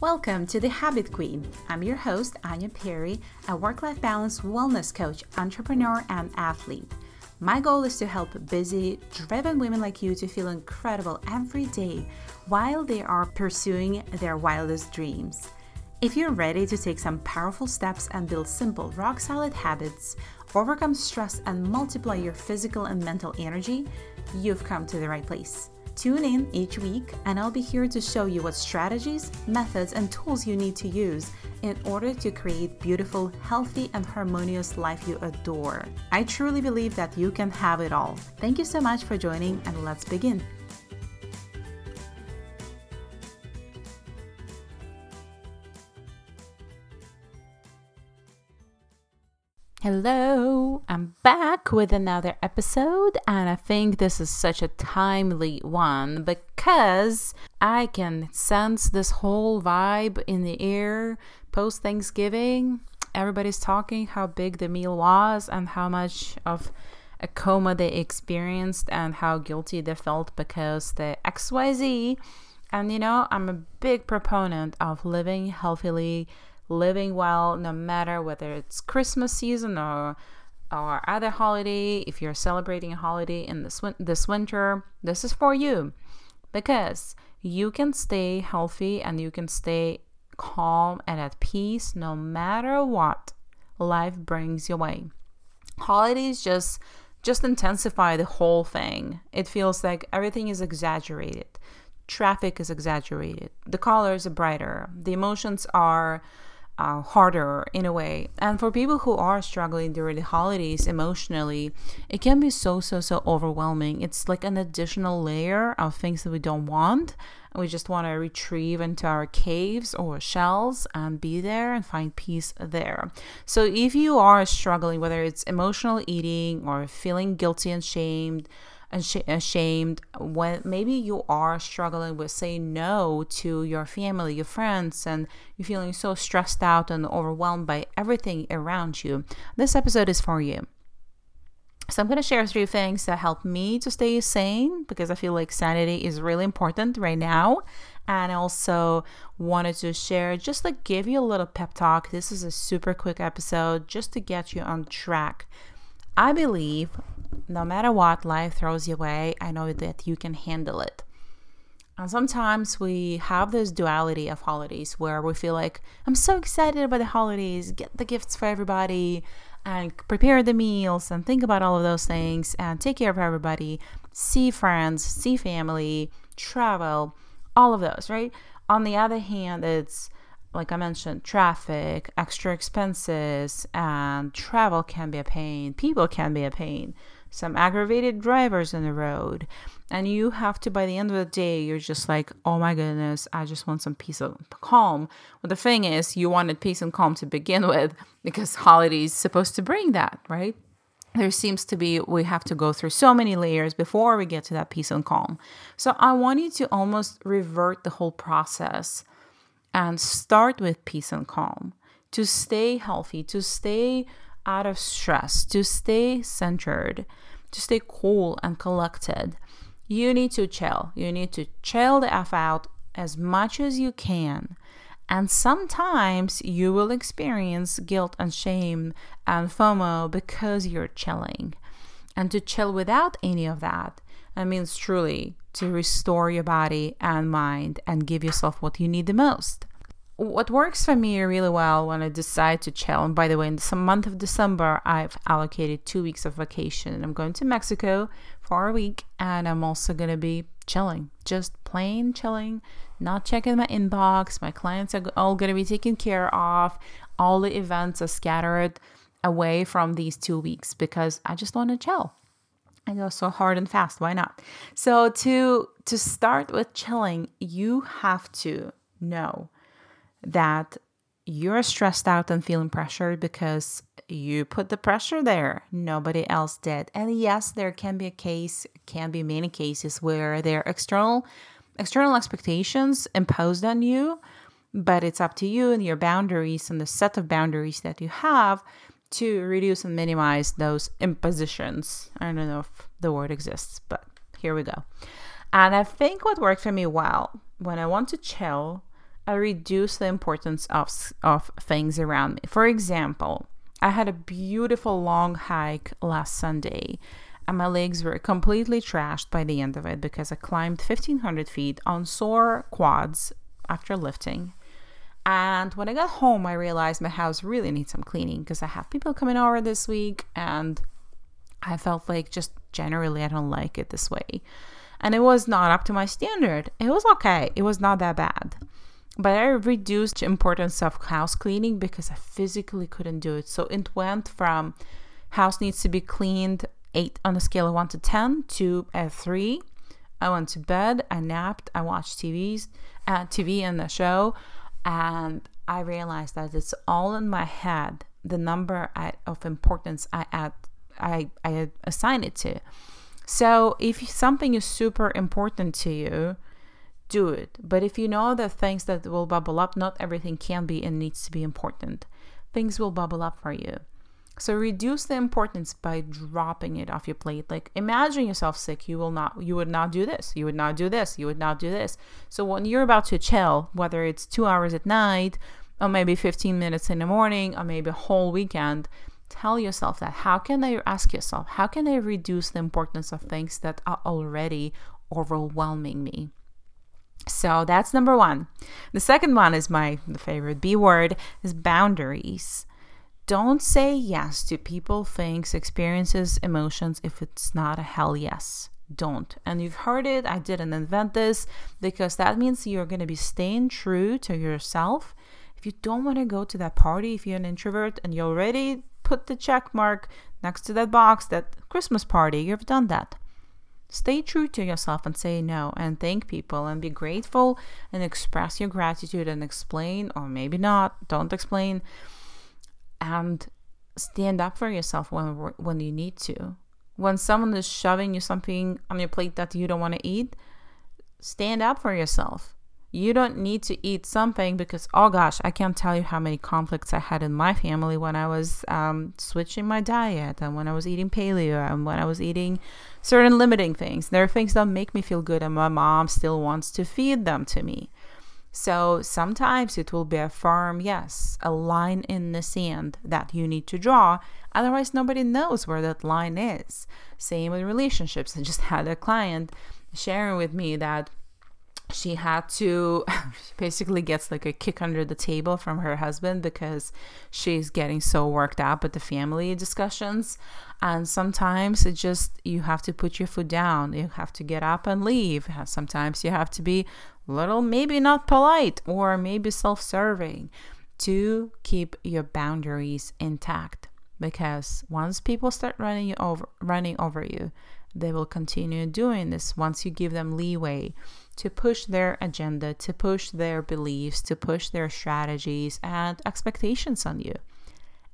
Welcome to The Habit Queen. I'm your host, Anya Perry, a work life balance wellness coach, entrepreneur, and athlete. My goal is to help busy, driven women like you to feel incredible every day while they are pursuing their wildest dreams. If you're ready to take some powerful steps and build simple, rock solid habits, overcome stress, and multiply your physical and mental energy, you've come to the right place. Tune in each week, and I'll be here to show you what strategies, methods, and tools you need to use in order to create beautiful, healthy, and harmonious life you adore. I truly believe that you can have it all. Thank you so much for joining, and let's begin. Hello, I'm back with another episode, and I think this is such a timely one because I can sense this whole vibe in the air post Thanksgiving. Everybody's talking how big the meal was and how much of a coma they experienced and how guilty they felt because the XYZ. And you know, I'm a big proponent of living healthily living well no matter whether it's Christmas season or or other holiday. If you're celebrating a holiday in this win- this winter, this is for you because you can stay healthy and you can stay calm and at peace no matter what life brings your way. Holidays just just intensify the whole thing. It feels like everything is exaggerated. Traffic is exaggerated. The colors are brighter. The emotions are uh, harder in a way. And for people who are struggling during the holidays emotionally, it can be so, so, so overwhelming. It's like an additional layer of things that we don't want. We just want to retrieve into our caves or shells and be there and find peace there. So if you are struggling, whether it's emotional eating or feeling guilty and shamed, ashamed when maybe you are struggling with saying no to your family, your friends, and you're feeling so stressed out and overwhelmed by everything around you. This episode is for you. So, I'm going to share three things that help me to stay sane because I feel like sanity is really important right now. And I also wanted to share, just like give you a little pep talk. This is a super quick episode just to get you on track. I believe no matter what life throws you away, I know that you can handle it. And sometimes we have this duality of holidays where we feel like, I'm so excited about the holidays, get the gifts for everybody, and prepare the meals, and think about all of those things, and take care of everybody, see friends, see family, travel, all of those, right? On the other hand, it's like I mentioned, traffic, extra expenses, and travel can be a pain. People can be a pain some aggravated drivers on the road. And you have to, by the end of the day, you're just like, oh my goodness, I just want some peace and calm. Well, the thing is, you wanted peace and calm to begin with because holidays supposed to bring that, right? There seems to be, we have to go through so many layers before we get to that peace and calm. So I want you to almost revert the whole process and start with peace and calm to stay healthy, to stay out of stress, to stay centered, to stay cool and collected, you need to chill. You need to chill the F out as much as you can. And sometimes you will experience guilt and shame and FOMO because you're chilling. And to chill without any of that, that means truly to restore your body and mind and give yourself what you need the most what works for me really well when I decide to chill, and by the way, in the month of December, I've allocated two weeks of vacation. I'm going to Mexico for a week, and I'm also going to be chilling, just plain chilling, not checking my inbox. My clients are all going to be taken care of. All the events are scattered away from these two weeks because I just want to chill. I go so hard and fast. Why not? So to to start with chilling, you have to know that you're stressed out and feeling pressured because you put the pressure there. Nobody else did. And yes, there can be a case, can be many cases where there are external external expectations imposed on you, but it's up to you and your boundaries and the set of boundaries that you have to reduce and minimize those impositions. I don't know if the word exists, but here we go. And I think what worked for me well when I want to chill I reduce the importance of, of things around me. For example, I had a beautiful long hike last Sunday, and my legs were completely trashed by the end of it because I climbed 1500 feet on sore quads after lifting. And when I got home, I realized my house really needs some cleaning because I have people coming over this week, and I felt like just generally I don't like it this way. And it was not up to my standard. It was okay, it was not that bad. But I reduced the importance of house cleaning because I physically couldn't do it. So it went from house needs to be cleaned eight on a scale of one to ten to a three. I went to bed, I napped, I watched TVs, uh, TV and the show, and I realized that it's all in my head. The number I, of importance I add, I I assign it to. So if something is super important to you, do it. But if you know the things that will bubble up, not everything can be and needs to be important. Things will bubble up for you. So reduce the importance by dropping it off your plate. Like imagine yourself sick, you will not you would not do this. You would not do this. You would not do this. So when you're about to chill, whether it's 2 hours at night or maybe 15 minutes in the morning or maybe a whole weekend, tell yourself that. How can I ask yourself, how can I reduce the importance of things that are already overwhelming me? So that's number one. The second one is my favorite B word is boundaries. Don't say yes to people, things, experiences, emotions if it's not a hell yes. Don't. And you've heard it, I didn't invent this because that means you're going to be staying true to yourself. If you don't want to go to that party, if you're an introvert and you already put the check mark next to that box, that Christmas party, you've done that. Stay true to yourself and say no and thank people and be grateful and express your gratitude and explain, or maybe not, don't explain, and stand up for yourself when, when you need to. When someone is shoving you something on your plate that you don't want to eat, stand up for yourself. You don't need to eat something because, oh gosh, I can't tell you how many conflicts I had in my family when I was um, switching my diet and when I was eating paleo and when I was eating certain limiting things. There are things that make me feel good, and my mom still wants to feed them to me. So sometimes it will be a firm yes, a line in the sand that you need to draw. Otherwise, nobody knows where that line is. Same with relationships. I just had a client sharing with me that she had to she basically gets like a kick under the table from her husband because she's getting so worked up at the family discussions. And sometimes it just you have to put your foot down. You have to get up and leave. Sometimes you have to be a little maybe not polite or maybe self-serving to keep your boundaries intact. Because once people start running you over running over you they will continue doing this once you give them leeway to push their agenda, to push their beliefs, to push their strategies and expectations on you.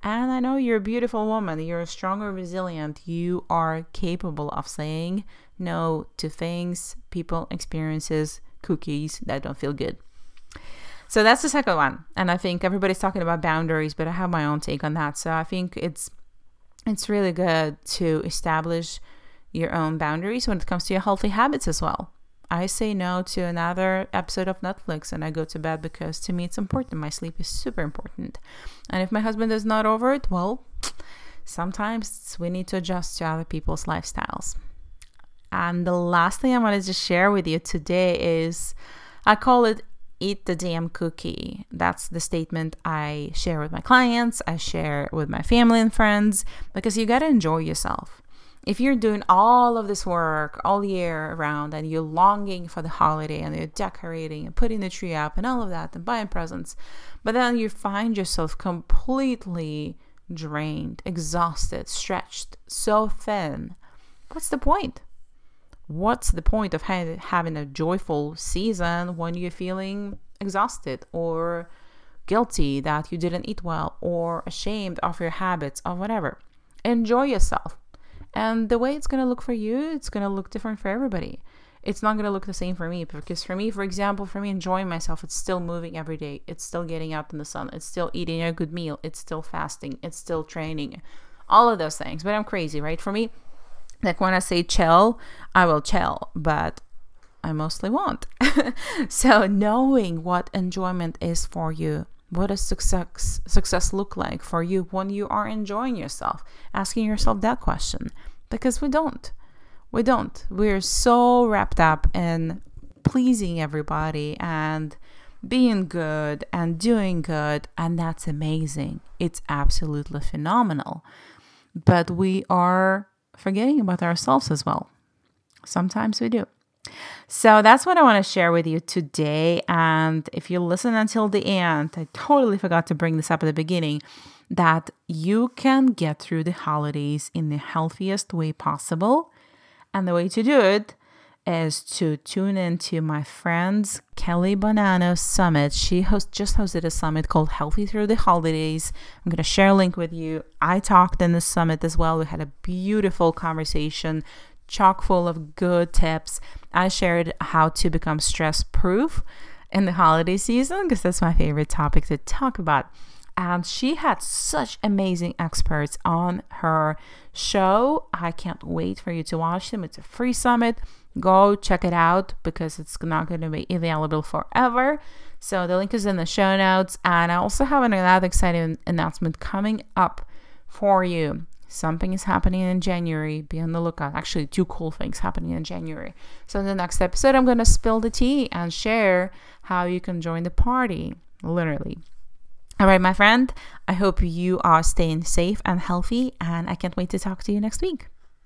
And I know you're a beautiful woman, you're strong and resilient, you are capable of saying no to things, people, experiences, cookies that don't feel good. So that's the second one. And I think everybody's talking about boundaries, but I have my own take on that. So I think it's it's really good to establish your own boundaries when it comes to your healthy habits as well. I say no to another episode of Netflix and I go to bed because to me it's important. My sleep is super important. And if my husband is not over it, well, sometimes we need to adjust to other people's lifestyles. And the last thing I wanted to share with you today is I call it eat the damn cookie. That's the statement I share with my clients, I share with my family and friends because you got to enjoy yourself if you're doing all of this work all year around and you're longing for the holiday and you're decorating and putting the tree up and all of that and buying presents, but then you find yourself completely drained, exhausted, stretched, so thin, what's the point? What's the point of having a joyful season when you're feeling exhausted or guilty that you didn't eat well or ashamed of your habits or whatever? Enjoy yourself and the way it's going to look for you, it's going to look different for everybody. It's not going to look the same for me because for me, for example, for me enjoying myself, it's still moving every day. It's still getting out in the sun. It's still eating a good meal. It's still fasting. It's still training. All of those things. But I'm crazy, right? For me, like when I say chill, I will chill, but I mostly won't. so, knowing what enjoyment is for you, what does success success look like for you when you are enjoying yourself? Asking yourself that question because we don't. We don't. We're so wrapped up in pleasing everybody and being good and doing good, and that's amazing. It's absolutely phenomenal. But we are forgetting about ourselves as well. Sometimes we do. So that's what I want to share with you today. And if you listen until the end, I totally forgot to bring this up at the beginning that you can get through the holidays in the healthiest way possible. And the way to do it is to tune into my friend's Kelly Bonanno summit. She host, just hosted a summit called Healthy Through the Holidays. I'm going to share a link with you. I talked in the summit as well. We had a beautiful conversation, chock full of good tips. I shared how to become stress proof in the holiday season because that's my favorite topic to talk about. And she had such amazing experts on her show. I can't wait for you to watch them. It's a free summit go check it out because it's not going to be available forever. So the link is in the show notes. And I also have another exciting announcement coming up for you. Something is happening in January. Be on the lookout. Actually, two cool things happening in January. So, in the next episode, I'm going to spill the tea and share how you can join the party, literally. All right, my friend, I hope you are staying safe and healthy, and I can't wait to talk to you next week.